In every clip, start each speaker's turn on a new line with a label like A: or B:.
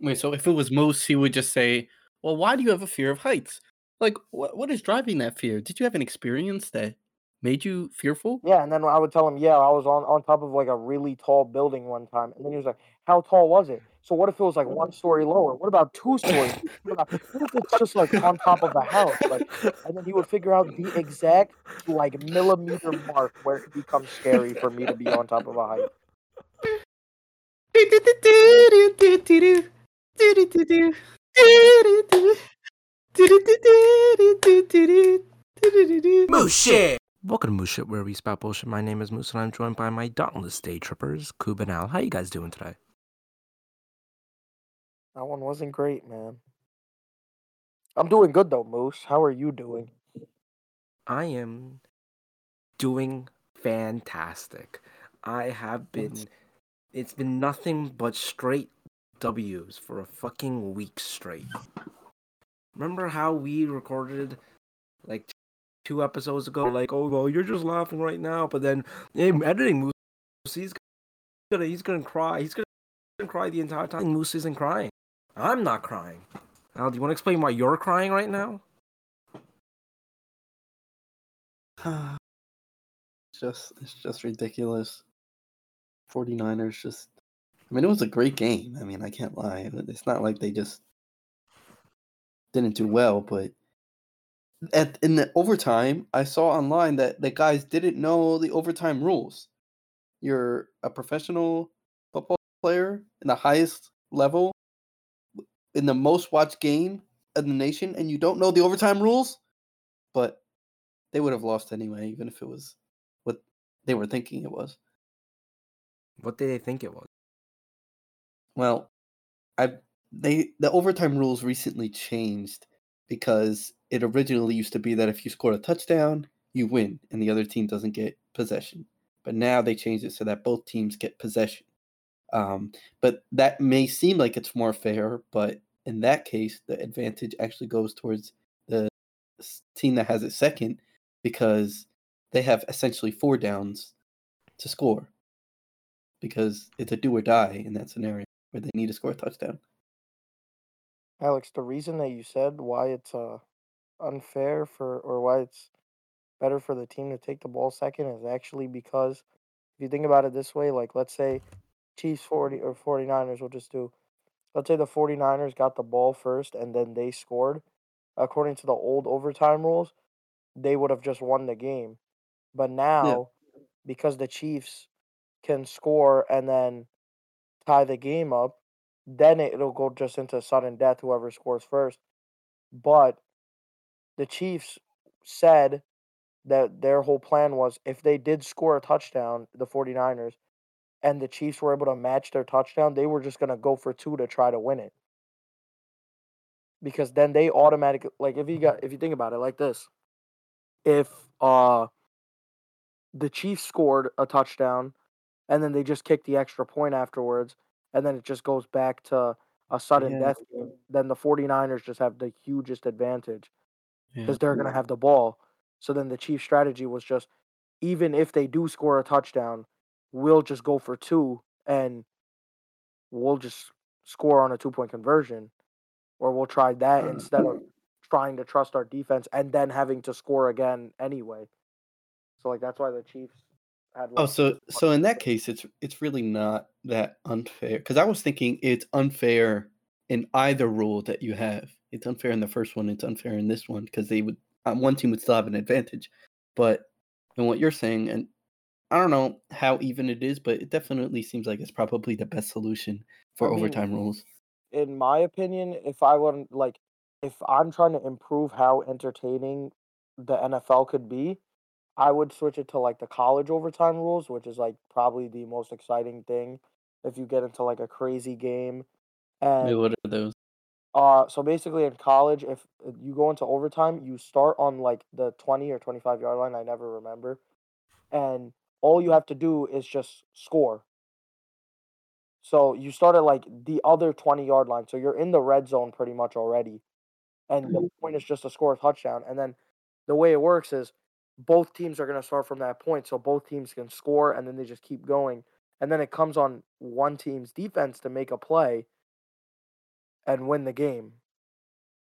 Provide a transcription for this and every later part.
A: Wait, so if it was Moose, he would just say, "Well, why do you have a fear of heights? Like, what what is driving that fear? Did you have an experience that made you fearful?"
B: Yeah, and then I would tell him, "Yeah, I was on on top of, like, a really tall building one time." And then he was like, "How tall was it?" "So what if it was, like, 1 story lower? What about 2 stories? What about what if it's just, like, on top of the house?" Like and then he would figure out the exact, like, millimeter mark where it becomes scary for me to be on top of a height.
C: Moose shit! Welcome to Moose Shit, where we spout bullshit. My name is Moose, and I'm joined by my dauntless day trippers, Kub and Al. How you guys doing today?
B: That one wasn't great, man. I'm doing good though, Moose. How are you doing?
C: I am doing fantastic. I have been. It's been nothing but straight W's for a fucking week straight. Remember how we recorded like two episodes ago? Like, oh, well, you're just laughing right now, but then in editing, Moose, he's gonna, he's gonna cry. He's gonna cry the entire time. Moose isn't crying. I'm not crying. Al, do you want to explain why you're crying right now?
A: It's just it's just ridiculous. 49ers just I mean it was a great game. I mean, I can't lie. It's not like they just didn't do well, but at in the overtime, I saw online that the guys didn't know the overtime rules. You're a professional football player in the highest level in the most watched game in the nation and you don't know the overtime rules, but they would have lost anyway, even if it was what they were thinking it was.
C: What did they think it was?
A: Well, I they the overtime rules recently changed because it originally used to be that if you score a touchdown, you win and the other team doesn't get possession. But now they changed it so that both teams get possession. Um, but that may seem like it's more fair, but in that case, the advantage actually goes towards the team that has it second because they have essentially four downs to score because it's a do or die in that scenario where they need to score a touchdown.
B: Alex, the reason that you said why it's uh unfair for or why it's better for the team to take the ball second is actually because if you think about it this way, like let's say Chiefs 40 or 49ers will just do let's say the 49ers got the ball first and then they scored. According to the old overtime rules, they would have just won the game. But now because the Chiefs can score and then tie the game up, then it'll go just into sudden death, whoever scores first. But the Chiefs said that their whole plan was if they did score a touchdown, the 49ers, and the Chiefs were able to match their touchdown, they were just going to go for two to try to win it. Because then they automatically like if you got if you think about it like this. If uh the Chiefs scored a touchdown and then they just kick the extra point afterwards and then it just goes back to a sudden
A: Yeah.
B: death game, then the 49ers just have the hugest advantage
A: Yeah.
B: because they're going to have the ball. So then the Chiefs' strategy was just even if they do score a touchdown, we'll just go for two and we'll just score on a two point conversion. Or we'll try that uh, instead of trying to trust our defense and then having to score again anyway. So like that's why the Chiefs had
A: Oh, so so in that case, it's it's really not that unfair because I was thinking it's unfair in either rule that you have. It's unfair in the first one. It's unfair in this one because they would uh, one team would still have an advantage. But in what you're saying, and I don't know how even it is, but it definitely seems like it's probably the best solution for
B: I mean,
A: overtime rules.
B: in my opinion, if I wouldn't like, if I'm trying to improve how entertaining the NFL could be, I would switch it to like the college overtime rules, which is like probably the most exciting thing if you get into like a crazy game.
A: Wait,
B: And
A: what are those?
B: uh, so basically in college, if uh, you go into overtime, you start on like the 20 or 25 yard line, I never remember. And all you have to do is just score. So you start at like the other 20 yard line. So you're in the red zone pretty much already. And the point is just to score a touchdown. And then the way it works is both teams are going to start from that point. So both teams can score and then they just keep going. And then it comes on one team's defense to make a play. and win the game.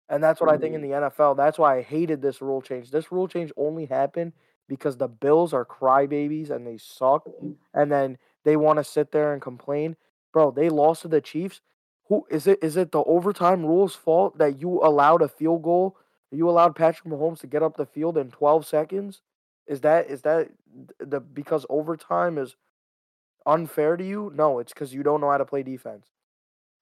B: And that's what I think in mm-hmm. the NFL. That's why I hated this rule change. This rule change only happened because the Bills are crybabies and they suck. Mm-hmm. And then they want to sit there and complain. Bro, they lost to the Chiefs. Who is it? Is it the overtime rules fault that you allowed a field goal? You allowed Patrick Mahomes to get up the field in 12 seconds? Is that is that the because overtime is unfair to you? No, it's because you don't know how to play defense.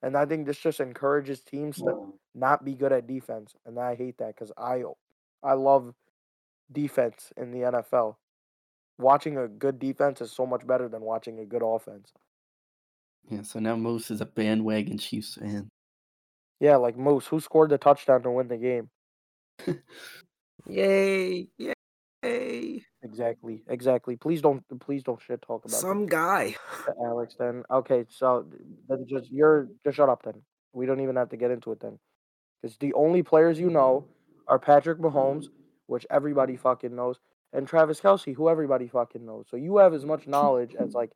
B: And I think this just encourages teams to not be good at defense, and I hate that because I I love defense in the NFL. Watching a good defense is so much better than watching a good offense.
A: Yeah, so now Moose is a bandwagon Chiefs fan.
B: Yeah, like Moose, who scored the touchdown to win the game.
C: Yay! Yay!
B: Exactly, exactly. Please don't, please don't shit talk about
C: Some guy.
B: Alex. Then okay, so then just you're just shut up. Then we don't even have to get into it. Then because the only players you know are Patrick Mahomes, which everybody fucking knows, and Travis Kelce, who everybody fucking knows. So you have as much knowledge as like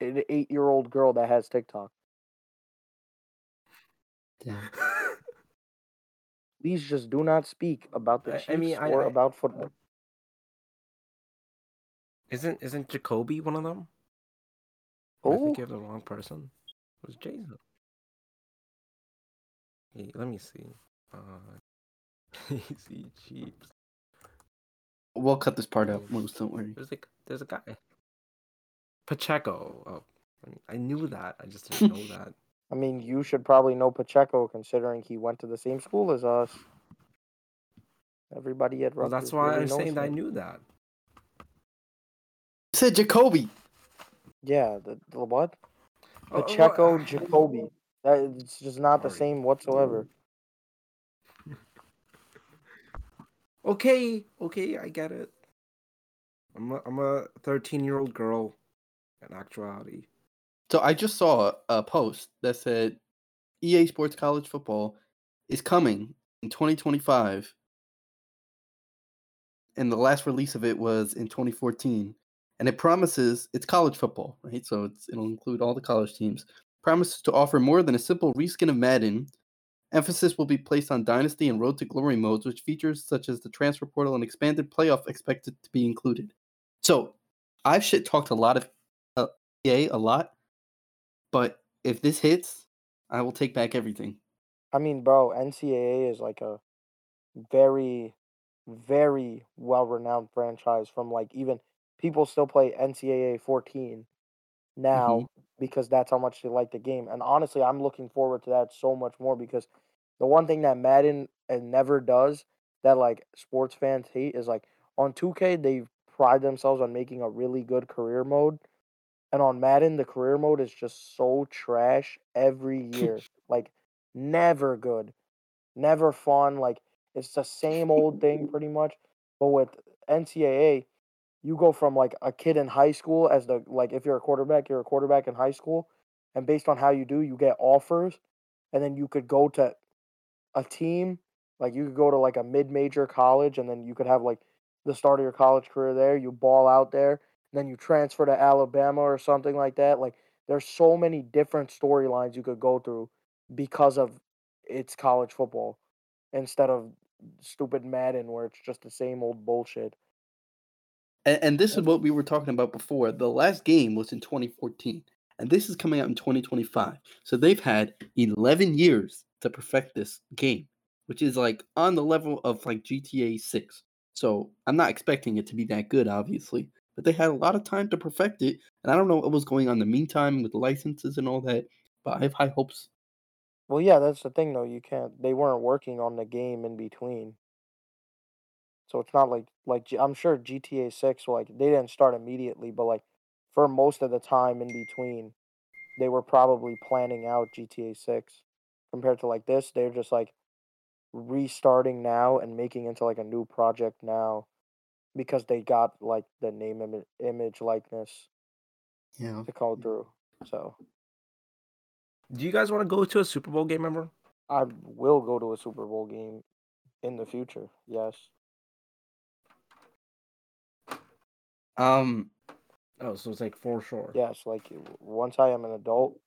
B: an eight-year-old girl that has TikTok.
A: Damn.
B: Please just do not speak about the
C: I- I
B: Chiefs
C: mean, I-
B: or
C: I-
B: about football.
C: Isn't isn't Jacoby one of them? Oh,
B: I
C: think you have the wrong person. It was Jason. Hey, let me see. Uh, easy Chiefs.
A: We'll cut this part out. Moose. Don't worry.
C: There's like there's a guy. Pacheco. Oh, I knew that. I just didn't know that.
B: I mean, you should probably know Pacheco considering he went to the same school as us. Everybody at Rutgers.
C: Well, that's why
B: really
C: I'm saying that I knew that.
A: said Jacoby.
B: Yeah, the, the what?
C: Oh, oh,
B: Pacheco,
C: uh,
B: Jacoby. That it's just not the same whatsoever.
C: Okay, okay, I get it. I'm a, I'm a 13 year old girl in actuality.
A: So I just saw a post that said EA Sports College Football is coming in 2025. And the last release of it was in 2014. And it promises it's college football, right? So it'll include all the college teams. Promises to offer more than a simple reskin of Madden. Emphasis will be placed on Dynasty and Road to Glory modes, which features such as the transfer portal and expanded playoff expected to be included. So I've shit talked a lot of uh, EA a lot, but if this hits, I will take back everything.
B: I mean, bro, NCAA is like a very, very well renowned franchise from like even people still play NCAA 14 now mm-hmm. because that's how much they like the game. And honestly, I'm looking forward to that so much more because the one thing that Madden and never does that like sports fans hate is like on 2K they pride themselves on making a really good career mode. And on Madden, the career mode is just so trash every year. like never good, never fun. Like it's the same old thing pretty much. But with NCAA, you go from like a kid in high school as the like if you're a quarterback, you're a quarterback in high school, and based on how you do, you get offers, and then you could go to a team. Like you could go to like a mid-major college, and then you could have like the start of your college career there. You ball out there, then you transfer to Alabama or something like that. Like there's so many different storylines you could go through because of it's college football instead of stupid Madden where it's just the same old bullshit.
A: And, and this is what we were talking about before. The last game was in 2014, and this is coming out in 2025. So they've had 11 years to perfect this game, which is like on the level of like GTA 6. So I'm not expecting it to be that good, obviously, they had a lot of time to perfect it. And I don't know what was going on in the meantime with licenses and all that, but I have high hopes.
B: Well, yeah, that's the thing though. You can't. They weren't working on the game in between, so it's not like like I'm sure GTA Six. Like they didn't start immediately, but like for most of the time in between, they were probably planning out GTA Six. Compared to like this, they're just like restarting now and making into like a new project now because they got like the name, imi- image, likeness
A: Yeah.
B: to call through. So
C: Do you guys want to go to a Super Bowl game ever?
B: I will go to a Super Bowl game in the future. Yes.
A: Um.
C: Oh, so it's like for sure.
B: Yes, like once I am an adult.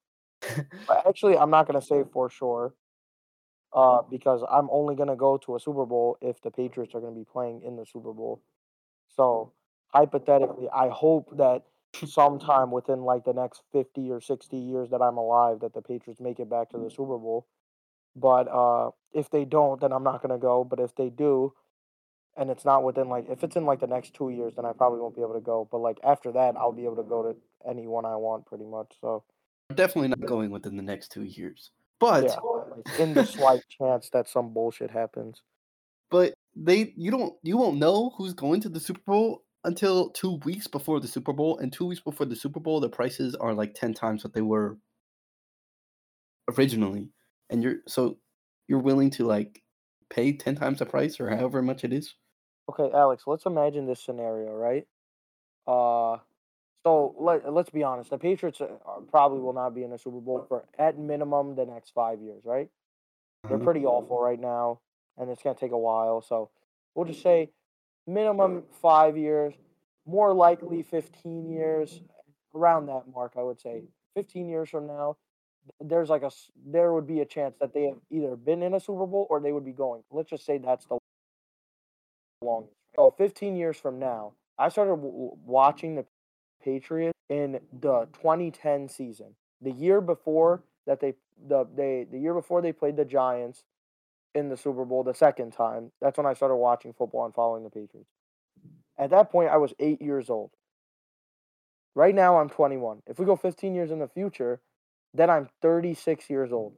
B: Actually, I'm not gonna say for sure uh, because I'm only gonna go to a Super Bowl if the Patriots are gonna be playing in the Super Bowl. So hypothetically, I hope that sometime within like the next 50 or 60 years that I'm alive that the Patriots make it back to the Super Bowl. But uh, if they don't, then I'm not gonna go. But if they do, and it's not within like if it's in like the next two years, then I probably won't be able to go. But like after that, I'll be able to go to anyone I want pretty much. So
A: Definitely not going within the next two years. But
B: yeah, like, in the slight chance that some bullshit happens.
A: They you don't you won't know who's going to the Super Bowl until two weeks before the Super Bowl, and two weeks before the Super Bowl, the prices are like ten times what they were originally, and you're so you're willing to like pay ten times the price or however much it is.
B: Okay, Alex, let's imagine this scenario, right? Uh, so let let's be honest. The Patriots uh, are- probably will not be in the Super Bowl for at minimum the next five years, right? They're
A: Mhm.
B: pretty awful right now, and it's gonna take a while. So we'll just mm-hmm. say minimum five years, more likely fifteen years, around that mark. I would say fifteen years from now, there's like a there would be a chance that they have either been in a Super Bowl or they would be going. Let's just say that's the longest. So 15 years from now, I started w- watching the Patriots in the 2010 season, the year before that they the they the year before they played the Giants in the Super Bowl the second time. That's when I started watching football and following the Patriots. At that point, I was eight years old. Right now, I'm 21. If we go 15 years in the future, then I'm 36 years old.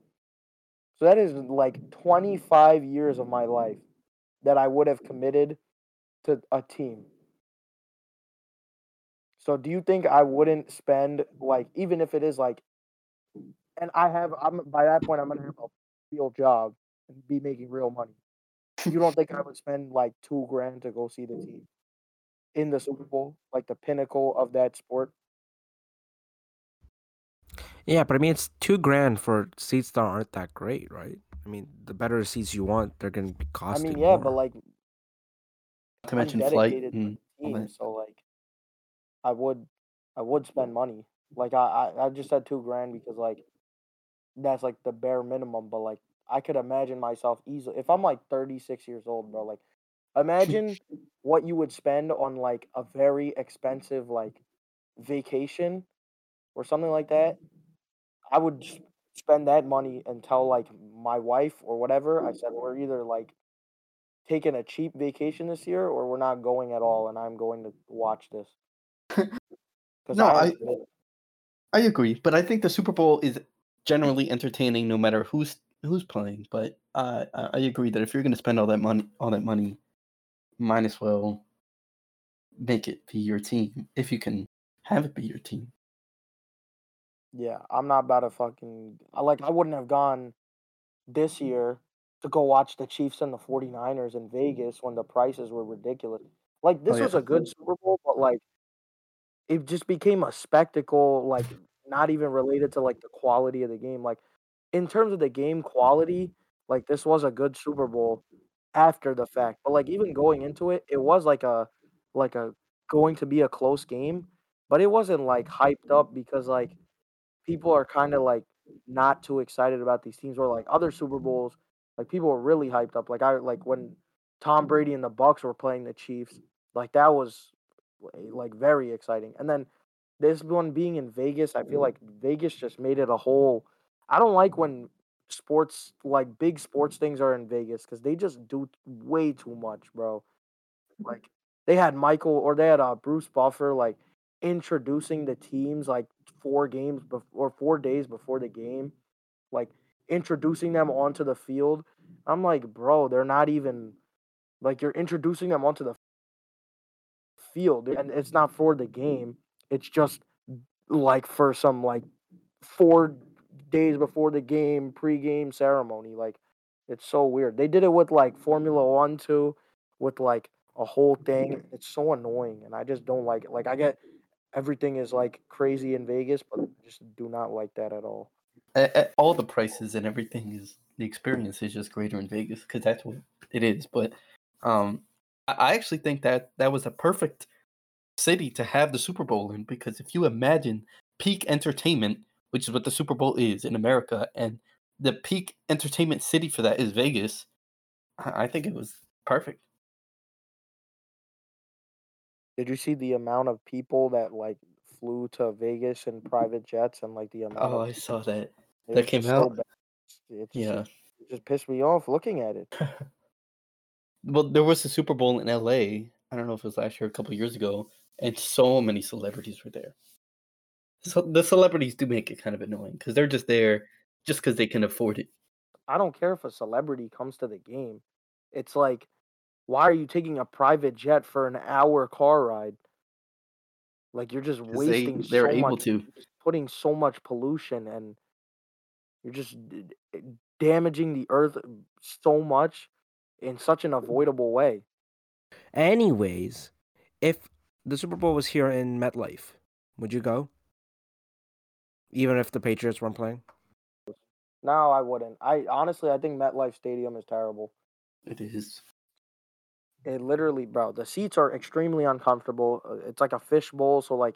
B: So that is like 25 years of my life that I would have committed to a team. So do you think I wouldn't spend like even if it is like and I have I'm by that point I'm gonna have a real job and be making real money. You don't think I would spend like two grand to go see the team in the Super Bowl, like the pinnacle of that sport?
C: Yeah, but I mean, it's two grand for seats that aren't that great, right? I mean, the better seats you want, they're gonna be costing.
B: I mean, yeah,
C: more.
B: but like
A: to mention flight
B: to
A: and
B: the
A: all
B: team,
A: that.
B: so like I would I would spend money. Like I, I, I just said two grand because like that's like the bare minimum, but like I could imagine myself easily if I'm like 36 years old, bro, like imagine what you would spend on like a very expensive like vacation or something like that. I would spend that money and tell like my wife or whatever. I said we're either like taking a cheap vacation this year or we're not going at all and I'm going to watch this.
A: No,
B: I,
A: I- I agree, but I think the Super Bowl is generally entertaining no matter who's who's playing. But uh, I I agree that if you're going to spend all that money, all that money, might as well make it be your team if you can have it be your team.
B: Yeah, I'm not about to fucking I like I wouldn't have gone this year to go watch the Chiefs and the 49ers in Vegas when the prices were ridiculous. Like this
A: yeah.
B: was a good Super Bowl, but like it just became a spectacle like not even related to like the quality of the game. Like in terms of the game quality, like this was a good Super Bowl after the fact. But like even going into it, it was like a like a going to be a close game, but it wasn't like hyped up because like people are kind of like not too excited about these teams or like other Super Bowls. Like people were really hyped up. Like I like when Tom Brady and the Bucs were playing the Chiefs. Like that was like very exciting. And then this one being in Vegas, I feel like Vegas just made it a whole. I don't like when sports like big sports things are in Vegas because they just do way too much, bro. Like they had Michael or they had uh, Bruce Buffer like introducing the teams like four games before or four days before the game, like introducing them onto the field. I'm like, bro, they're not even like you're introducing them onto the field, and it's not for the game. It's just like for some like four days before the game pre-game ceremony. Like it's so weird. They did it with like Formula One too, with like a whole thing. It's so annoying, and I just don't like it. Like I get everything is like crazy in Vegas, but I just do not like that at all.
A: A- a- all the prices and everything is the experience is just greater in Vegas because that's what it is. But um, I I actually think that that was a perfect city to have the Super Bowl in because if you imagine peak entertainment, which is what the Super Bowl is in America, and the peak entertainment city for that is Vegas. I think it was perfect.
B: Did you see the amount of people that like flew to Vegas in private jets and like the amount
A: Oh, I saw that. that came out?
B: It just,
A: Yeah.
B: it just pissed me off looking at it.
A: Well, there was a Super Bowl in LA. I don't know if it was last year, or a couple years ago, and so many celebrities were there. So the celebrities do make it kind of annoying because they're just there just because they can afford it.
B: I don't care if a celebrity comes to the game. It's like, why are you taking a private jet for an hour car ride? Like you're just wasting
A: they're
B: so
A: able
B: much,
A: to.
B: putting so much pollution, and you're just d- d- eh, damaging the earth so much in such an mm. avoidable way.
C: Anyways, if the Super Bowl was here in MetLife, would you go? Even if the Patriots weren't playing?
B: No, I wouldn't. I honestly, I think MetLife Stadium is terrible.
A: It is.
B: It literally, bro, the seats are extremely uncomfortable. Uh, It's like a fishbowl, so like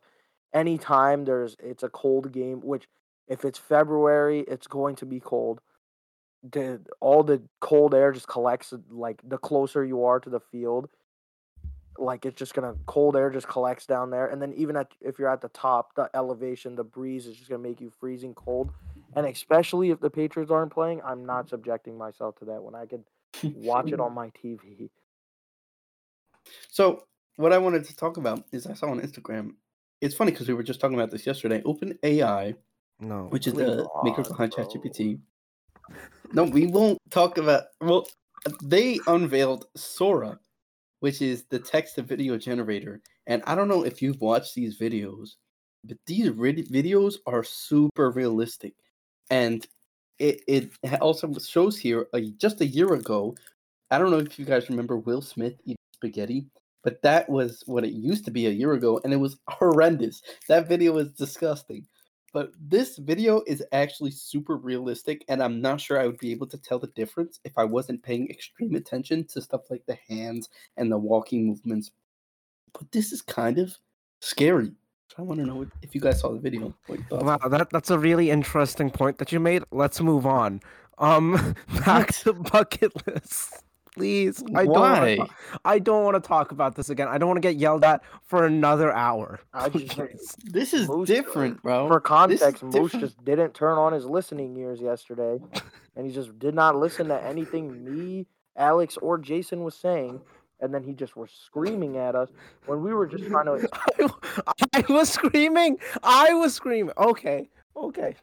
B: anytime there's it's a cold game, which if it's February, it's going to be cold. The all the cold air just collects like the closer you are to the field, like it's just gonna cold air just collects down there, and then even at if you're at the top, the elevation, the breeze is just gonna make you freezing cold, and especially if the Patriots aren't playing, I'm not subjecting myself to that when I could watch it on my TV.
A: So what I wanted to talk about is I saw on Instagram. It's funny because we were just talking about this yesterday. Open AI,
C: No.
A: which is
B: Please
A: the maker
B: God,
A: behind
B: bro.
A: ChatGPT. No, we won't talk about. Well, they unveiled Sora, which is the text to video generator. And I don't know if you've watched these videos, but these vid- videos are super realistic. And it, it also shows here just a year ago. I don't know if you guys remember Will Smith eating spaghetti, but that was what it used to be a year ago, and it was horrendous. That video was disgusting. But this video is actually super realistic, and I'm not sure I would be able to tell the difference if I wasn't paying extreme attention to stuff like the hands and the walking movements. But this is kind of scary. So I want to know what- if you guys saw the video.
C: Wow, that that's a really interesting point that you made. Let's move on. Um, back to bucket lists, please. I don't.
A: Why?
C: Wanna, I don't want to talk about this again. I don't want to get yelled at for another hour.
B: I just
A: This is
B: Moose-
A: different, bro.
B: For context, Moose
A: different.
B: just didn't turn on his listening ears yesterday, and he just did not listen to anything me, Alex, or Jason was saying, and then he just was screaming at us when we were just trying to.
C: I, I was screaming. I was screaming. Okay. Okay.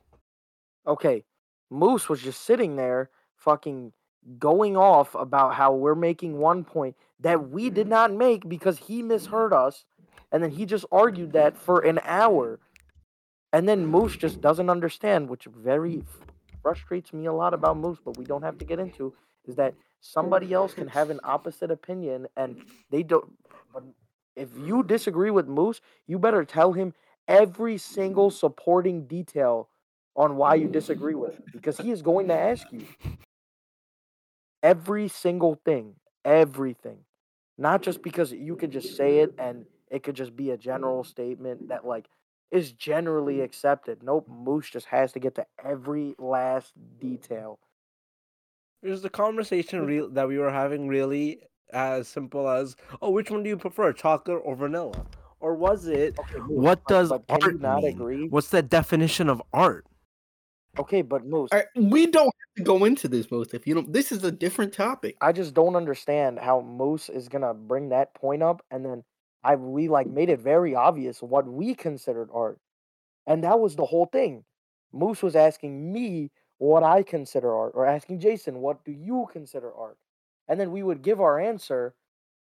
B: Okay, Moose was just sitting there, fucking going off about how we're making one point that we did mm-hmm. not make because he misheard us, and then he just argued that for an hour, and then Moose just doesn't understand, which very frustrates me a lot about Moose, but we don't have to get into is that somebody else can have an opposite opinion and they don't. But if you disagree with Moose, you better tell him every single supporting detail on why you disagree with him because he is going to ask you every single thing, everything. Not just because you could just say it and it could just be a general statement that like is generally accepted. Nope, Moose just has to get to every last detail.
C: Is the conversation real that we were having really as simple as, oh, which one do you prefer, chocolate or vanilla? Or was it,
B: Okay, Moose,
C: what does
B: but can you
C: art
B: not
C: mean?
B: agree?
C: What's the definition of art?
B: Okay, but Moose,
A: All right, we don't have to go into this, most if you don't. This is a different topic.
B: I just don't understand how Moose is gonna bring that point up, and then I we like made it very obvious what we considered art, and that was the whole thing. Moose was asking me what I consider art, or asking Jason what do you consider art, and then we would give our answer,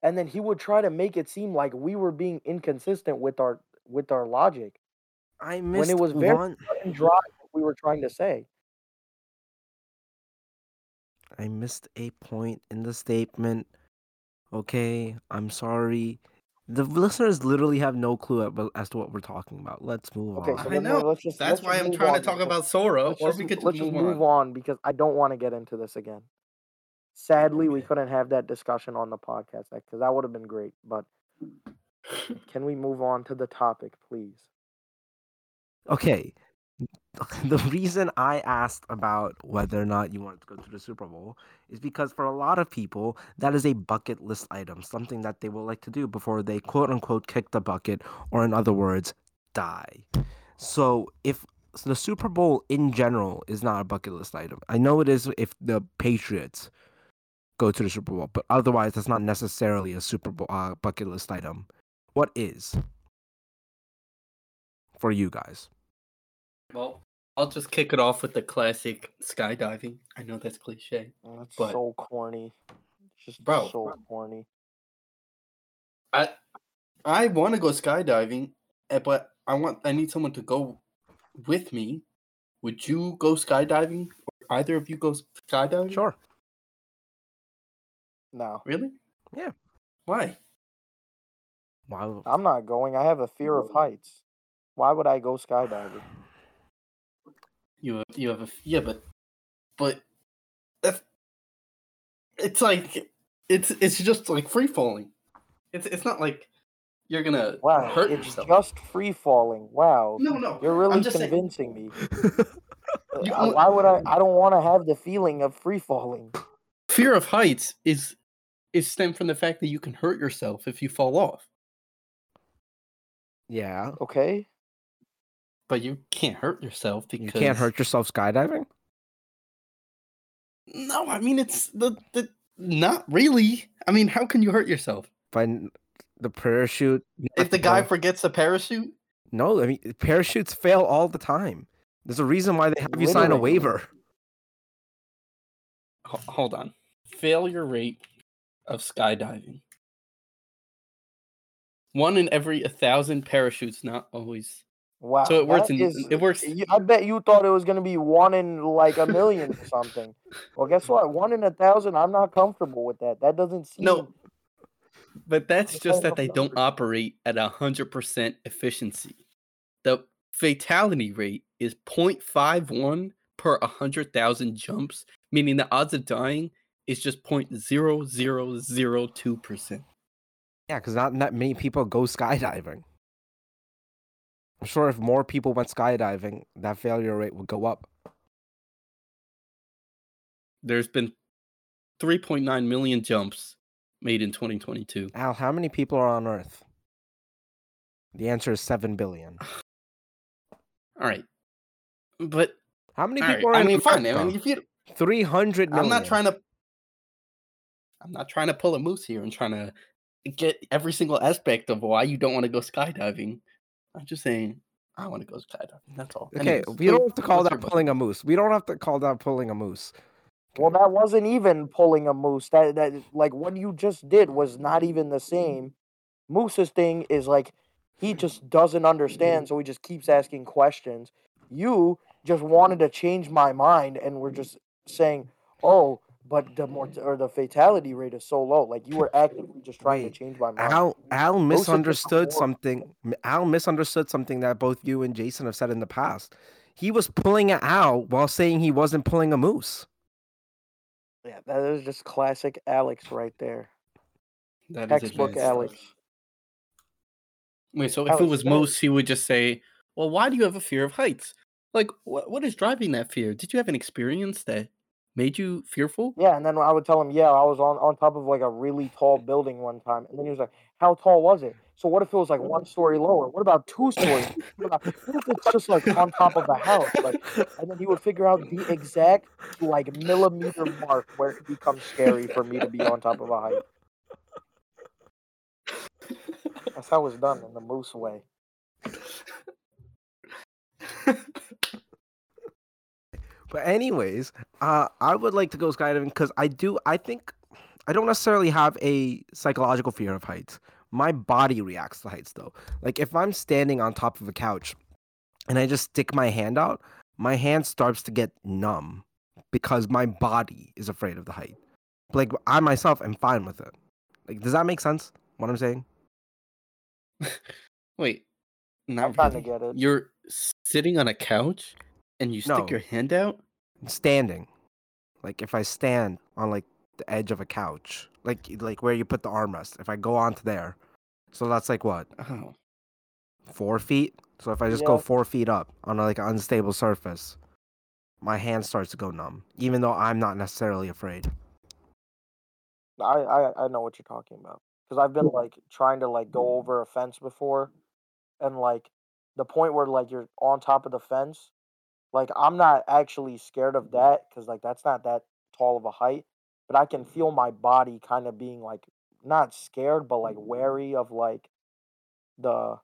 B: and then he would try to make it seem like we were being inconsistent with our with our logic
C: I missed when
B: it was very
C: one.
B: and dry what we were trying to say.
C: I missed a point in the statement. Okay, I'm sorry. The listeners literally have no clue as to what we're talking about. Let's move
B: Okay,
C: on.
B: so
A: I know.
B: let's just
A: That's
B: let's
A: why I'm trying
B: on
A: to talk about Sora,
B: let's
A: or
B: just,
A: we could
B: let's
A: move,
B: just move
A: on.
B: on. because I don't want to get into this again. Sadly, we couldn't have that discussion on the podcast because that would have been great. But can we move on to the topic, please?
C: Okay. the reason I asked about whether or not you wanted to go to the Super Bowl is because for a lot of people, that is a bucket list item, something that they will like to do before they quote unquote kick the bucket, or in other words, die. So if so the Super Bowl in general is not a bucket list item, I know it is if the Patriots go to the Super Bowl, but otherwise, that's not necessarily a Super Bowl uh, bucket list item. What is for you guys?
A: Well, I'll just kick it off with the classic skydiving. I know that's cliche.
B: Oh, That's
A: But-
B: so corny. It's just
A: Bro.
B: so corny.
A: I I want to go skydiving, eh, but I want I need someone to go with me. Would you go skydiving? Or either of you go skydiving?
C: Sure.
B: No,
A: Really?
C: Yeah.
A: Why?
C: Wow.
B: I'm not going. I have a fear of heights. Why would I go skydiving?
A: You have, you have a f- yeah, but but that's it's like it's it's just like free falling. It's it's not like you're gonna
B: Wow,
A: hurt
B: it's
A: yourself.
B: just free falling. Wow,
A: no, no.
B: you're really
A: I'm saying-
B: convincing me.
A: You
B: Uh, Why would I? I don't want to have the feeling of free falling.
A: fear of heights is is stemmed from the fact that you can hurt yourself if you fall off,
C: yeah.
B: Okay,
A: but you can't hurt yourself because
C: You can't hurt yourself skydiving?
A: No, I mean it's the the not really. I mean, how can you hurt yourself
C: By the parachute.
A: if the guy forgets the parachute?
C: No, I mean parachutes fail all the time. There's a reason why they have you sign a waiver.
A: Hold on, failure rate of skydiving. One in every a thousand parachutes, not always.
B: Wow.
A: So it works in-
B: is-
A: it works-
B: I bet you thought it was gonna be one in like a million or something. Well, guess what? One in a thousand. I'm not comfortable with that. That doesn't seem.
A: No, but that's
B: It's
A: just that they don't operate at a hundred percent efficiency. The fatality rate is 0.51 per hundred thousand jumps, meaning the odds of dying is just 0.0002 percent.
C: Yeah, because not that many people go skydiving. I'm sure if more people went skydiving, that failure rate would go up.
A: There's been 3.9 million jumps made in 2022.
C: Al, how many people are on Earth? The answer is seven billion.
A: All right, but
C: How many
A: all right,
C: people are
A: I mean, fine. I mean, if you,
C: Three hundred million.
A: I'm not trying to. I'm not trying to pull a moose here and trying to get every single aspect of why you don't want to go skydiving. I'm just saying I want to go skydiving. That's all.
C: Okay,
A: Anyways,
C: we don't have to call that
A: your vote?
C: pulling a moose. We don't have to call that pulling a moose.
B: Well, that wasn't even pulling a moose. That that like what you just did was not even the same. Moose's thing is like he just doesn't understand, so he just keeps asking questions. You just wanted to change my mind, and we're just saying, "Oh, but the mort- mm-hmm. or the fatality rate is so low." Like you were actively just trying
C: Wait,
B: to change my mind.
C: Al Al
B: Moose is just a
C: misunderstood something. Al misunderstood something that both you and Jason have said in the past. He was pulling an owl while saying he wasn't pulling a moose.
B: Yeah, that is just classic Alex right there.
A: That
B: Textbook
A: advanced.
B: Alex.
A: Wait, so if it was moose, he would just say, "Well, why do you have a fear of heights? Like, what what is driving that fear? Did you have an experience that made you fearful?"
B: Yeah, and then I would tell him, yeah, I was on, on top of like a really tall building one time. And then he was like, how tall was it? So what if it was like one story lower? What about two stories? What, about, what if it's just like on top of a house? Like, and then he would figure out the exact like millimeter mark where it becomes scary for me to be on top of a height. That's how it's done in the moose way.
C: But anyways, uh, I would like to go skydiving because I do. I think I don't necessarily have a psychological fear of heights. My body reacts to heights though. Like if I'm standing on top of a couch and I just stick my hand out, my hand starts to get numb because my body is afraid of the height. Like I myself am fine with it. Like does that make sense? What I'm saying?
A: Wait, not
B: I'm trying to
A: really.
B: get it.
A: You're sitting on a couch and you stick
C: No.
A: your hand out.
C: Standing. Like if I stand on like the edge of a couch, like like where you put the armrest. If I go onto there, so that's like what
A: oh.
C: four feet So if I just go four feet up on a, like an unstable surface, my hand starts to go numb, even though I'm not necessarily afraid.
B: I, I I know what you're talking about because I've been like trying to like go over a fence before, and like the point where like you're on top of the fence, like I'm not actually scared of mm-hmm. that because like that's not that tall of a height, but I can feel my body kind of being like not scared but like mm-hmm. wary of like the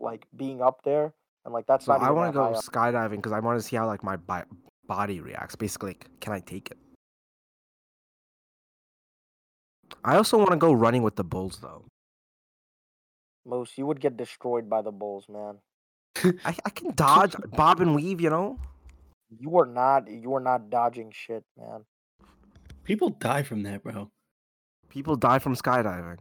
B: like being up there and like that's
C: So
B: not
C: I want to go skydiving because I want to see how like my bi- body reacts. Basically, like, can I take it? I also want to go running with the bulls though.
B: Moose, you would get destroyed by the bulls, man.
C: I, I can dodge, bob and weave, you know.
B: You are not you are not dodging shit, man.
A: People die from that, bro.
C: People die from skydiving.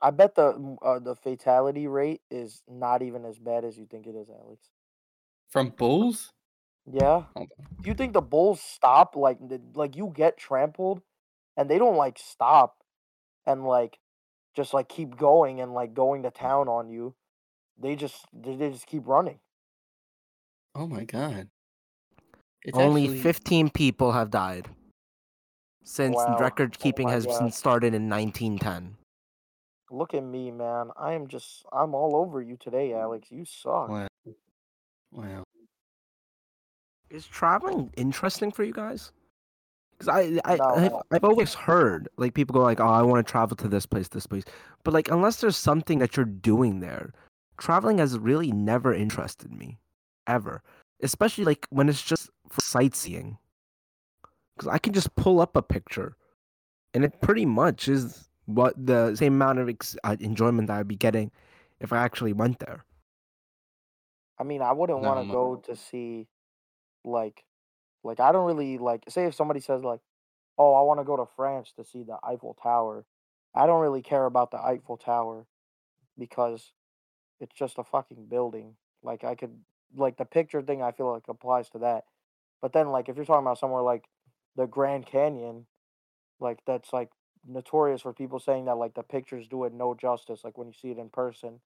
B: I bet the uh, the fatality rate is not even as bad as you think it is, Alex.
A: From bulls?
B: Yeah. Do you think the bulls stop like the- like you get trampled and they don't like stop and like just like keep going and like going to town on you. They just they, they just keep running.
A: Oh my god. It's
C: Only
A: actually-
C: 15 people have died since
B: Wow.
C: record
B: Oh
C: keeping
B: my
C: has
B: God.
C: been started in 1910.
B: Look at me, man. I am just I'm all over you today, mm. Alex. You suck.
A: Wow. Wow.
C: Is traveling interesting for you guys? Because I, I,
B: No.
C: I've, I've always heard like people go like, oh, I want to travel to this place, this place, but like unless there's something that you're doing there, traveling has really never interested me, ever. Especially like when it's just for sightseeing. Because I can just pull up a picture, and it pretty much is what the same amount of ex- uh, enjoyment that I'd be getting if I actually went there.
B: I mean, I wouldn't
A: No,
B: want to
A: mo-
B: go to see like like I don't really like say if somebody says like, "Oh, I want to go to France to see the Eiffel Tower." I don't really care about the Eiffel Tower because it's just a fucking building. Like I could like the picture thing I feel like applies to that. But then like if you're talking about somewhere like the Grand Canyon, like that's like notorious for people saying that like the pictures do it no justice like when you see it in person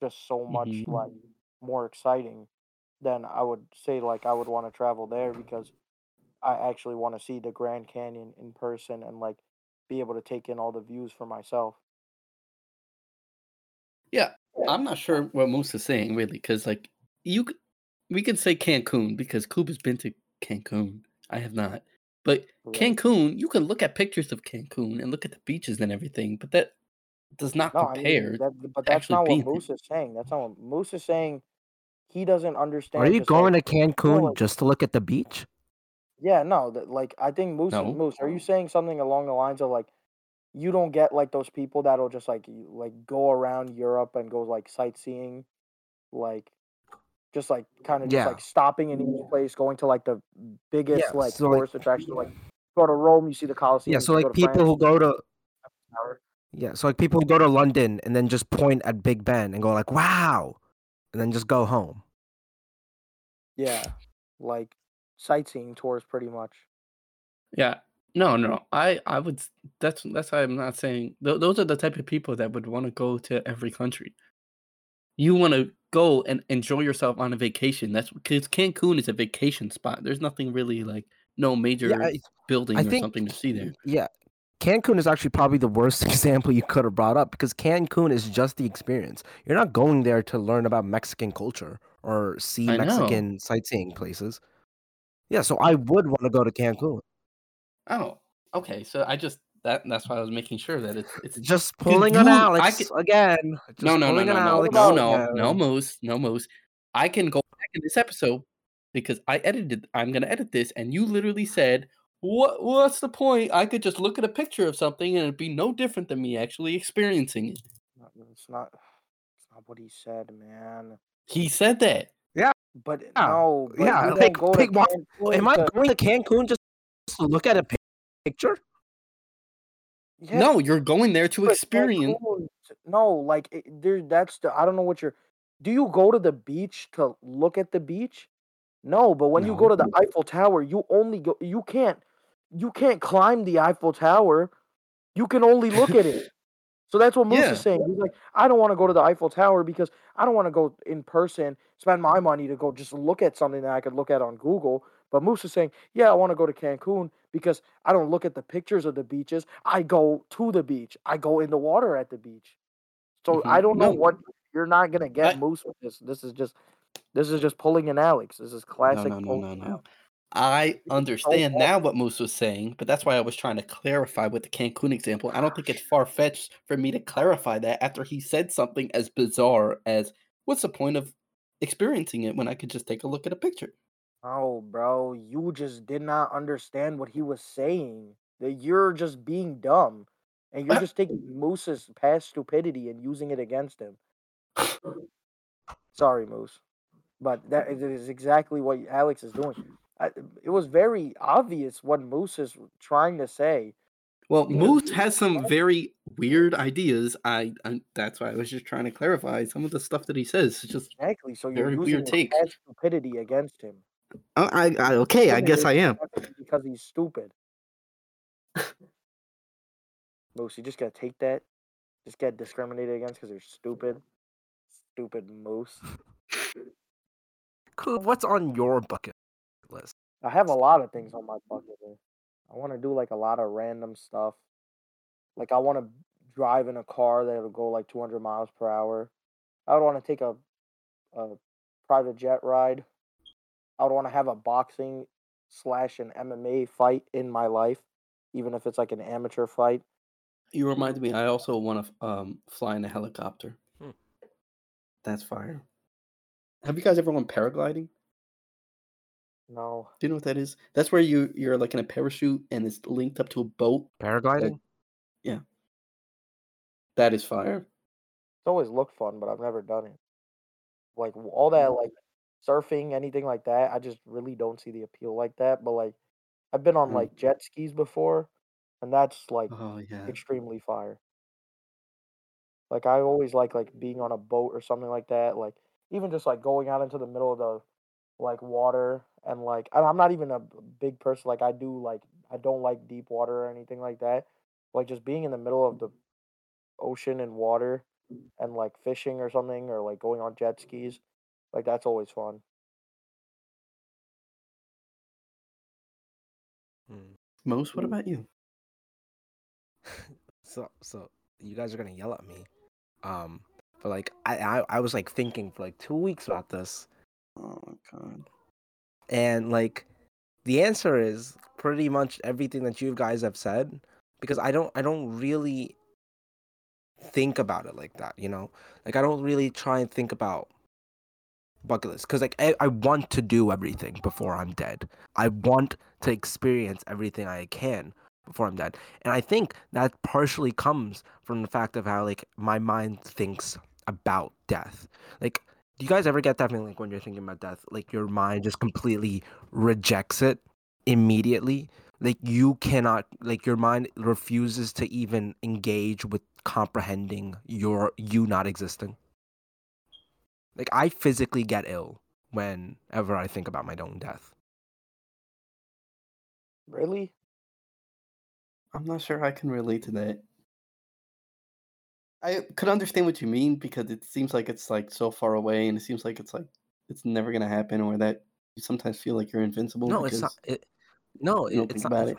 B: just so much
A: Mhm.
B: like more exciting then I would say like I would want to travel there because I actually want to see the Grand Canyon in person and like be able to take in all the views for myself.
A: Yeah, I'm not sure what Moose is saying really, because like you, we could say Cancun because Kuba's been to Cancun. I have not, but
B: Right.
A: Cancun, you can look at pictures of Cancun and look at the beaches and everything, but that does not
B: No, I mean that, but that's not what. Moose is saying. That's not what Moose is saying. He doesn't understand.
C: Are you going
B: like-
C: to Cancun
B: like-
C: just to look at the beach?
B: Yeah, no, that like I think Moose
A: No.
B: Moose, are you saying something along the lines of like you don't get like those people that'll just like like go around Europe and go like sightseeing like just like kind of just like stopping in each place, going to like the biggest
C: Yeah,
B: like
C: so, like-
B: tourist attraction like go to Rome, you see the Colosseum.
C: Yeah, so like people
B: France,
C: who go to yeah, so like people who go to London and then just point at Big Ben and go like, "Wow," and then just go home.
B: Yeah. Like sightseeing tours pretty much.
A: Yeah, no, no, I, I would. That's that's why I'm not saying. Th- those are the type of people that would want to go to every country. You want to go and enjoy yourself on a vacation. That's because Cancun is a vacation spot. There's nothing really like no major
C: Yeah, I,
A: building
C: I
A: or
C: think
A: something to see there.
C: Yeah, Cancun is actually probably the worst example you could have brought up because Cancun is just the experience. You're not going there to learn about Mexican culture or see
A: I know.
C: Mexican sightseeing places. Yeah, so I would want to go to Cancun.
A: Oh, okay. So I just that that's why I was making sure that it's it's
C: Just
A: 'Cause
C: pulling on
A: you- I
C: Alex
A: could-
C: again. Just
A: no no no
C: pulling
A: no
C: on
A: no
C: Alex
A: no
B: about-
A: no no
C: again.
A: moose no moose. I can go back in this episode because I edited. I'm gonna edit this, and you literally said, "What? What's the point? I could just look at a picture of something, and it'd be no different than me actually experiencing it."
B: Not- It's not it's not what he said, man.
A: He said that.
B: But
C: Yeah,
B: no, but
C: yeah,
B: you don't
C: pick-
B: go
C: pick
B: to
C: one-
B: Cancun
C: Am I
B: to-
C: going to Cancun just to look at a picture?
B: Yeah,
A: No, you're going there to
B: but
A: experience.
B: No, like it, there. That's the. I don't know what you're. Do you go to the beach to look at the beach? No, but when you go to the Eiffel Tower, you only go. You can't. You can't climb the Eiffel Tower. You can only look at it. So that's what Moose
A: Yeah.
B: is saying. He's like, I don't want to go to the Eiffel Tower because I don't want to go in person, spend my money to go just look at something that I could look at on Google. But Moose is saying, Yeah, I want to go to Cancun because I don't look at the pictures of the beaches. I go to the beach. I go in the water at the beach. So I
A: Mhm.
B: don't know
A: No.
B: what you're not gonna get
A: I-
B: Moose with this. This is just this is just pulling an Alex. This is classic.
A: no, no,
B: pulling
A: no, no. I understand
B: bad.
A: now what Moose was saying, but that's why I was trying to clarify with the Cancun example. I don't think it's far fetched for me to clarify that after he said something as bizarre as, "What's the point of experiencing it when I could just take a look at a picture?"
B: Oh, bro, you just did not understand what he was saying. That you're just being dumb, and you're just taking Moose's past stupidity and using it against him. Sorry, Moose, but that is- exactly what Alex is doing. I, it was very obvious what Moose is trying to say.
A: Well, Moose has some very weird ideas. I, I that's why I was just trying to clarify some of the stuff that he says. It's just
B: Exactly. So you're
A: Very
B: using
A: weird
B: his
A: take.
B: past stupidity against him.
A: I, I, I okay, I guess I am.
B: Because he's stupid. Moose, you just gotta take that. Just get discriminated against because you're stupid. Stupid Moose.
C: Cool. What's on your bucket list?
B: I have a lot of things on my bucket list. I want to do like a lot of random stuff. Like I want to drive in a car that'll go like 200 miles per hour. I would want to take a a private jet ride. I would want to have a boxing slash an MMA fight in my life, even if it's like an amateur fight.
A: You reminded me. I also want to um fly in a helicopter.
C: Hmm.
A: That's fire. Have you guys ever went paragliding?
B: No,
A: Do you know what that is? That's where you you're like in a parachute and it's linked up to a boat.
C: Paragliding? Yeah.
A: That is fire.
B: it's always looked fun, but I've never done it. Like all that, like surfing, anything like that. I just really don't see the appeal like that. But like, I've been on
A: Mm.
B: like jet skis before, and that's like
A: Oh yeah.
B: extremely fire. Like I always like like being on a boat or something like that. Like even just like going out into the middle of the like water and like I'm not even a big person. Like I do like I don't like deep water or anything like that. Like just being in the middle of the ocean and water and like fishing or something or like going on jet skis. Like that's always fun.
C: Hmm.
A: Moose. What about you?
C: So so you guys are gonna yell at me. Um but like I, I I was like thinking for like two weeks about this
A: Oh my god.
C: and like the answer is pretty much everything that you guys have said because I don't I don't really think about it like that, you know? Like I don't really try and think about bucket list because like I, I want to do everything before I'm dead. I want to experience everything I can before I'm dead. And I think that partially comes from the fact of how like my mind thinks about death. Like do you guys ever get that feeling like when you're thinking about death, like your mind just completely rejects it immediately? Like you cannot like your mind refuses to even engage with comprehending your you not existing. Like I physically get ill whenever I think about my own death.
B: Really?
A: I'm not sure I can relate to that. I could understand what you mean because it seems like it's like so far away, and it seems like it's like it's never gonna happen, or that you sometimes feel like you're invincible.
C: No, it's not. It, no, it, it's not.
A: it.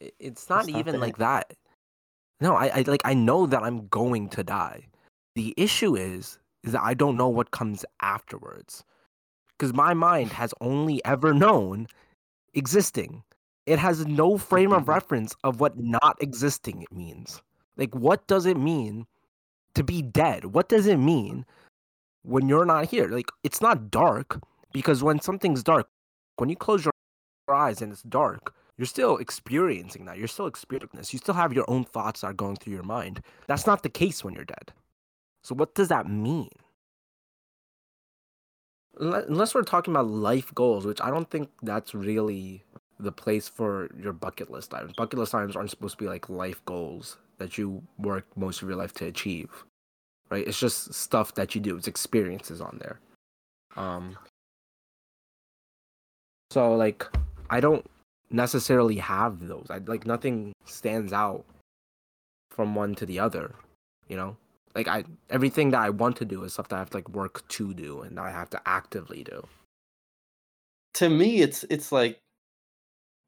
C: it- It's not
A: It's not
C: even
A: that.
C: like that. No, I, I like I know that I'm going to die. The issue is is that I don't know what comes afterwards. Because my mind has only ever known existing. It has no frame of
A: Mhm.
C: reference of what not existing it means. Like what does it mean to be dead? What does it mean when you're not here? Like it's not dark because when something's dark, when you close your eyes and it's dark, you're still experiencing that. You're still experiencing this. You still have your own thoughts that are going through your mind. That's not the case when you're dead. So what does that mean? Unless we're talking about life goals, which I don't think that's really the place for your bucket list items. Bucket list items aren't supposed to be like life goals that you work most of your life to achieve. Right? It's just stuff that you do. It's experiences on there. Um so like I don't necessarily have those. I like nothing stands out from one to the other, you know? Like I everything that I want to do is stuff that I have to like work to do and I have to actively do.
A: To me, it's it's like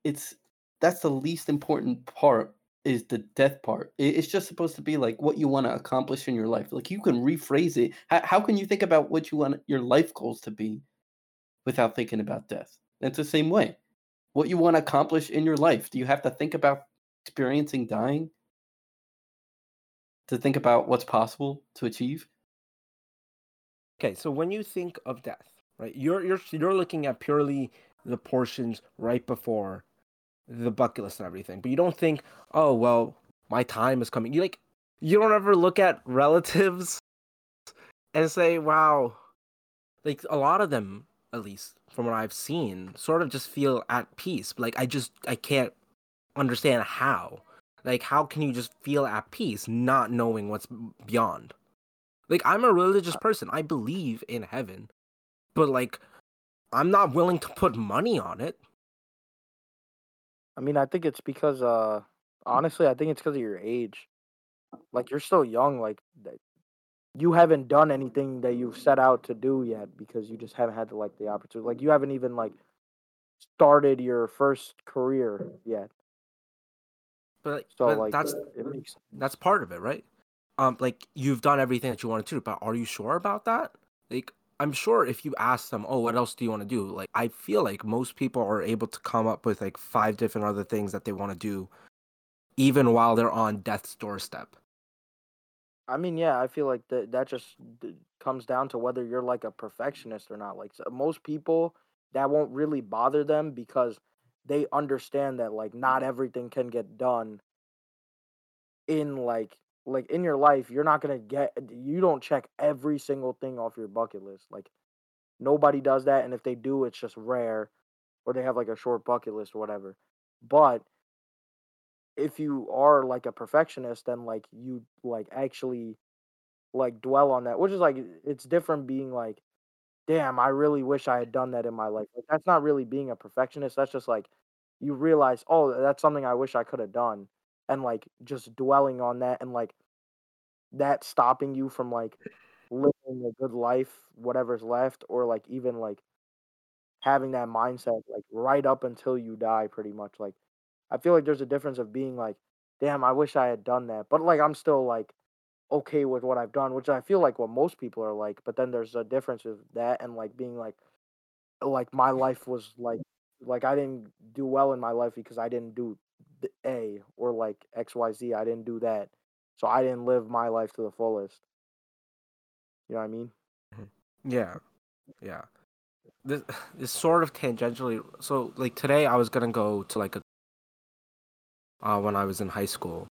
A: it's that's the least important part is the death part. It's just supposed to be like what you want to accomplish in your life. Like you can rephrase it. How, how can you think about what you want your life goals to be without thinking about death? It's the same way. What you want to accomplish in your life. Do you have to think about experiencing dying to think about what's possible to achieve?
C: Okay, so when you think of death, right? You're you're you're looking at purely the portions right before the bucket list and everything. But you don't think, oh well, my time is coming. You like you don't ever look at relatives and say, wow, like a lot of them, at least from what I've seen, sort of just feel at peace. Like I just I can't understand how. Like how can you just feel at peace not knowing what's beyond? Like I'm a religious person. I believe in heaven. But like I'm not willing to put money on it.
B: I mean, I think it's because, uh, honestly, I think it's because of your age. Like you're still young. Like you haven't done anything that you've set out to do yet because you just haven't had the like the opportunity. Like you haven't even like started your first career yet.
C: But, so but like that's makes... that's part of it, right? Um, like you've done everything that you wanted to, but are you sure about that? Like I'm sure if you ask them, oh, what else do you want to do? Like, I feel like most people are able to come up with like five different other things that they want to do, even while they're on death's doorstep.
B: I mean, yeah, I feel like that that just comes down to whether you're like a perfectionist or not. Like so most people, that won't really bother them because they understand that like not mm-hmm. everything can get done in like like in your life, you're not gonna get uh, you don't check every single thing off your bucket list. Like nobody does that, and if they do, it's just rare, or they have like a short bucket list or whatever. But if you are like a perfectionist, then like you like actually like dwell on that, which is like it's different being like, damn, I really wish I had done that in my life. Like that's not really being a perfectionist. That's just like you realize, oh, that's something I wish I could have done and like just dwelling on that and like that stopping you from like living a good life, whatever's left, or like even like having that mindset like right up until you die, pretty much. Like I feel like there's a difference of being like, damn, I wish I had done that, but like I'm still like okay with what I've done, which I feel like what most people are like. But then there's a difference with that and like being like, like my life was like, like I didn't do well in my life because I didn't do the a or like XYZ. I didn't do that. So I didn't live my life to the fullest. You know what I mean?
C: Mm-hmm. Yeah. Yeah. This is sort of tangentially so like today I was gonna go to like a uh when I was in high school.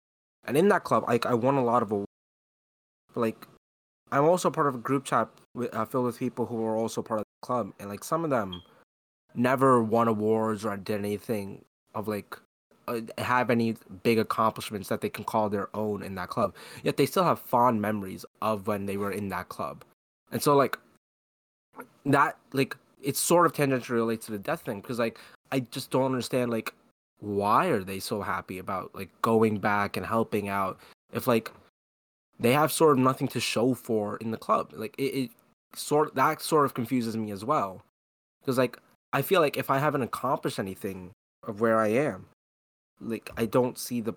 C: And in that club like I won a lot of. Like I'm also part of a group chat with, uh, filled with people who are also part of the club and like some of them never won awards or did anything of like uh, have any big accomplishments that they can call their own in that club. Yet they still have fond memories of when they were in that club. And so like that like it's sort of tangentially related to the death thing because like I just don't understand like why are they so happy about like going back and helping out if like they have sort of nothing to show for in the club. Like it, it sort that sort of confuses me as well. Because like I feel like if I haven't accomplished anything of where I am, like I don't see the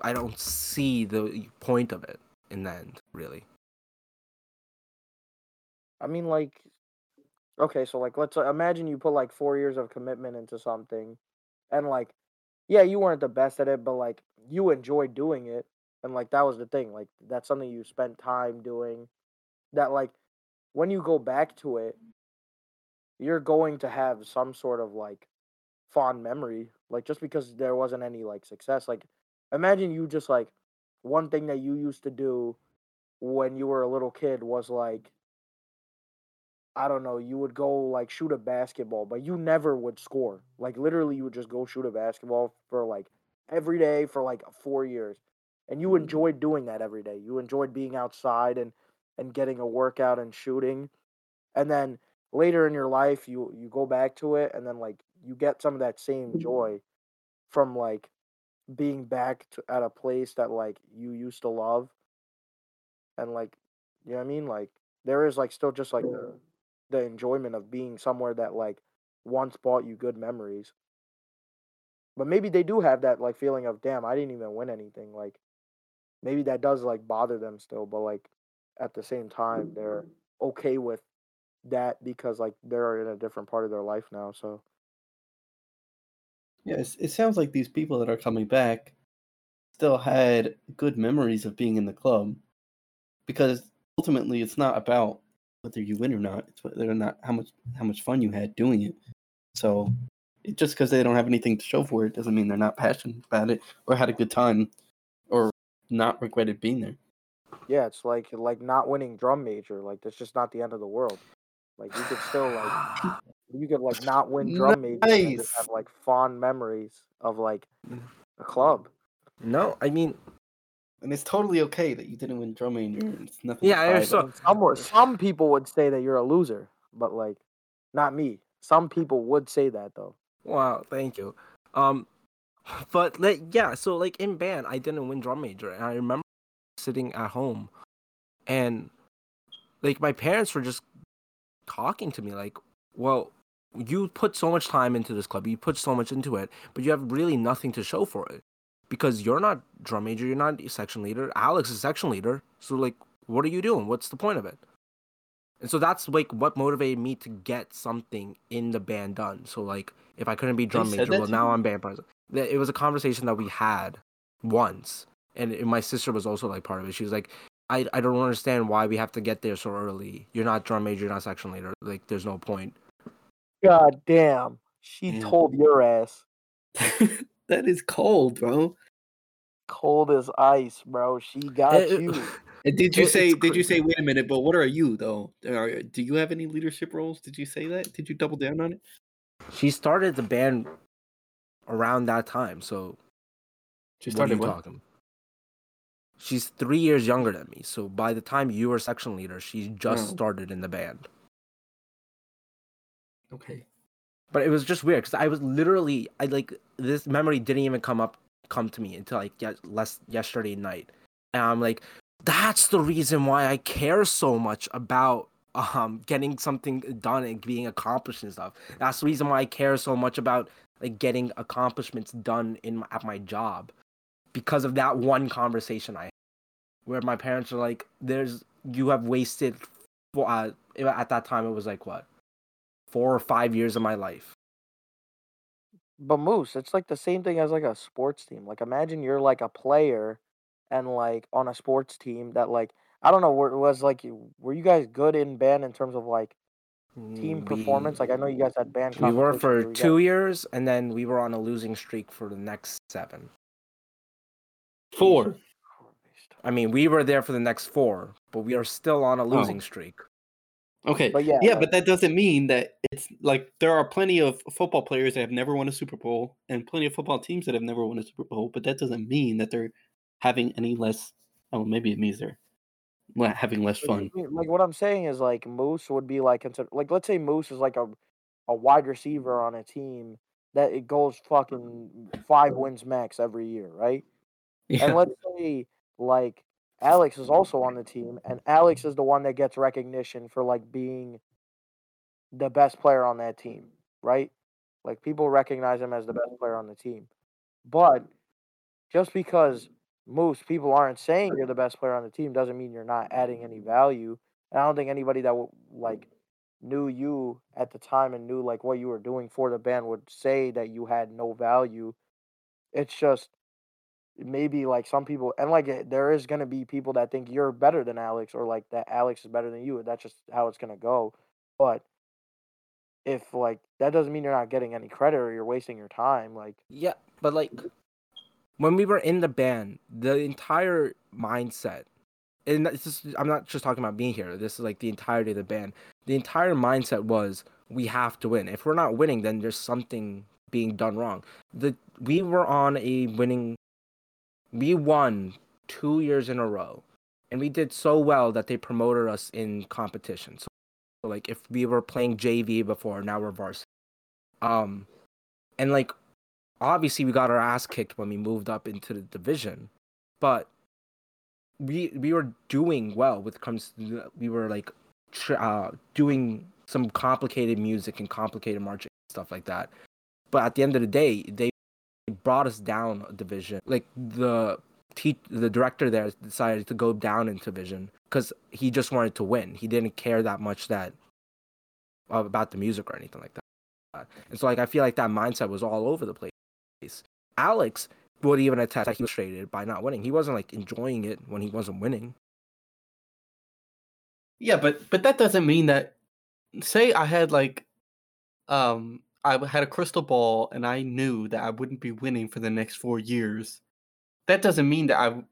C: I don't see the point of it in the end, really.
B: I mean, like, okay, so like, let's uh, imagine you put like four years of commitment into something, and like, yeah, you weren't the best at it, but like, you enjoyed doing it, and like, that was the thing. Like, that's something you spent time doing. That like, when you go back to it, you're going to have some sort of like fond memory like just because there wasn't any like success like imagine you just like one thing that you used to do when you were a little kid was like I don't know, you would go like shoot a basketball, but you never would score. Like literally you would just go shoot a basketball for like every day for like 4 years. And you mm-hmm. enjoyed doing that every day. You enjoyed being outside and and getting a workout and shooting. And then later in your life you you go back to it and then like you get some of that same mm-hmm. joy from like being back to, at a place that like you used to love, and like you know what I mean. Like there is like still just like the, the enjoyment of being somewhere that like once brought you good memories. But maybe they do have that like feeling of damn, I didn't even win anything. Like maybe that does like bother them still, but like at the same time they're okay with that because like they're in a different part of their life now. So
A: Yes, it sounds like these people that are coming back still had good memories of being in the club because ultimately it's not about whether you win or not. It's whether or not how much how much fun you had doing it. So just because they don't have anything to show for it doesn't mean they're not passionate about it or had a good time not regretted being there.
B: yeah, it's like like not winning drum major. Like that's just not the end of the world. Like you could still like you could like not win drum major and just have like fond memories of like a club.
C: No, I mean,
A: And it's totally okay that you didn't win drum major. It's nothing. to
C: Yeah, I
A: cry
C: understand.
A: about.
B: Some would- some people would say that you're a loser, but like not me. Some people would say that though.
C: wow, thank you. Um, but like, yeah, so like in band, I didn't win drum major, and I remember sitting at home, and like my parents were just talking to me like, well, you put so much time into this club, you put so much into it, but you have really nothing to show for it because you're not drum major, you're not section leader. Alex is section leader, so like, what are you doing? What's the point of it? And so that's like what motivated me to get something in the band done. So like, if I couldn't be drum
A: said
C: major, well now
A: you?
C: I'm band president. It was a conversation that we had once, and and my sister was also like part of it. She was like, I, I don't understand why we have to get there so early. You're not drum major, you're not section leader. Like, there's no point.
B: God damn. She
A: Yeah.
B: told your ass
A: that is cold, bro.
B: cold as ice, bro. She got
C: eh,
B: you.
A: And did you say? Did you say? Wait a minute. But what are you though? Are, do you have any leadership roles? Did you say that? Did you double down on it?
C: She started the band around that time. So
A: She
C: what are
A: started
C: you
A: what?
C: talking? She's three years younger than me. So by the time you were section leader, she just started in the band.
A: Okay.
C: But it was just weird because I was literally I like this memory didn't even come up come to me until like yes, less yesterday night, and I'm like, that's the reason why I care so much about um getting something done and being accomplished and stuff. That's the reason why I care so much about like getting accomplishments done in my, at my job because of that one conversation I had where my parents are like, "There's you have wasted." Uh, at that time, it was like what four or five years of my life.
B: But Moose, it's like the same thing as like a sports team. Like imagine you're like a player and like on a sports team that like I don't know where it was like you were you guys good in band in terms of like team
C: Mm,
B: performance? Like I know you guys had band
C: We were for
B: where
C: two
B: guys-
C: years, and then we were on a losing streak for the next seven.
A: Four.
C: I mean, we were there for the next four, but we are still on a losing
A: Oh.
C: streak.
A: Okay.
B: But yeah,
A: yeah,
B: like-
A: but that doesn't mean that it's like there are plenty of football players that have never won a Super Bowl and plenty of football teams that have never won a Super Bowl, but that doesn't mean that they're having any less. Oh, maybe it means they're having less fun.
B: Like what I'm saying is like Moose would be like consider like let's say Moose is like a a wide receiver on a team that it goes fucking five wins max every year, right? And let's say like Alex is also on the team, and Alex is the one that gets recognition for like being the best player on that team, right? Like people recognize him as the best player on the team. But just because most people aren't saying you're the best player on the team doesn't mean you're not adding any value. And I don't think anybody that like knew you at the time and knew like what you were doing for the band would say that you had no value. It's just maybe like some people and like there is going to be people that think you're better than Alex or like that Alex is better than you. That's just how it's going to go. But if like that doesn't mean you're not getting any credit or you're wasting your time like
C: Yeah, but like when we were in the band, the entire mindset, and it's just, I'm not just talking about being here. This is like the entirety of the band. The entire mindset was we have to win. If we're not winning, then there's something being done wrong. The we were on a winning. We won two years in a row, and we did so well that they promoted us in competition. So, like if we were playing JV before, now we're varsity. Um, and like obviously we got our ass kicked when we moved up into the division, but we we were doing well with comes we were like uh, doing some complicated music and complicated marching stuff like that. But at the end of the day, they brought us down a division. Like the te- the director there decided to go down in division because he just wanted to win. He didn't care that much that uh, about the music or anything like that. And so like I feel like that mindset was all over the place. Alex would even attest that he was frustrated by not winning. He wasn't like enjoying it when he wasn't winning.
A: Yeah, but but that doesn't mean that. Say I had like, um, I had a crystal ball and I knew that I wouldn't be winning for the next four years. That doesn't mean that I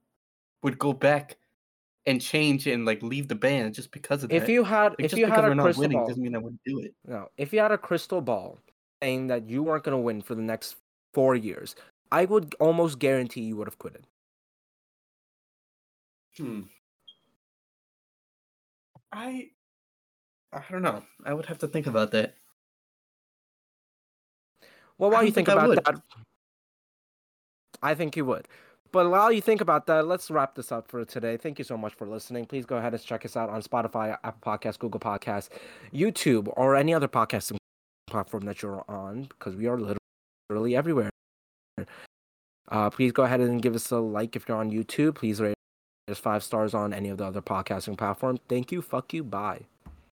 A: would go back and change and like leave the band just because of that.
C: If you had,
A: like,
C: if
A: just
C: you had
A: we're
C: a
A: not
C: crystal
A: winning
C: ball,
A: doesn't mean I wouldn't do it.
C: no, if you had a crystal ball saying that you weren't gonna win for the next four years, I would almost guarantee you would have quit it.
A: Hmm. I I don't know. I would have to think about that.
C: Well, while you think,
A: think
C: about
A: would.
C: that, I think you would. But while you think about that, let's wrap this up for today. Thank you so much for listening. Please go ahead and check us out on Spotify, Apple Podcasts, Google Podcasts, YouTube, or any other podcasting platform that you're on, because we are literally everywhere. Uh, please go ahead and give us a like if you're on YouTube. Please rate us five stars on any of the other podcasting platforms. Thank you. Fuck you. Bye.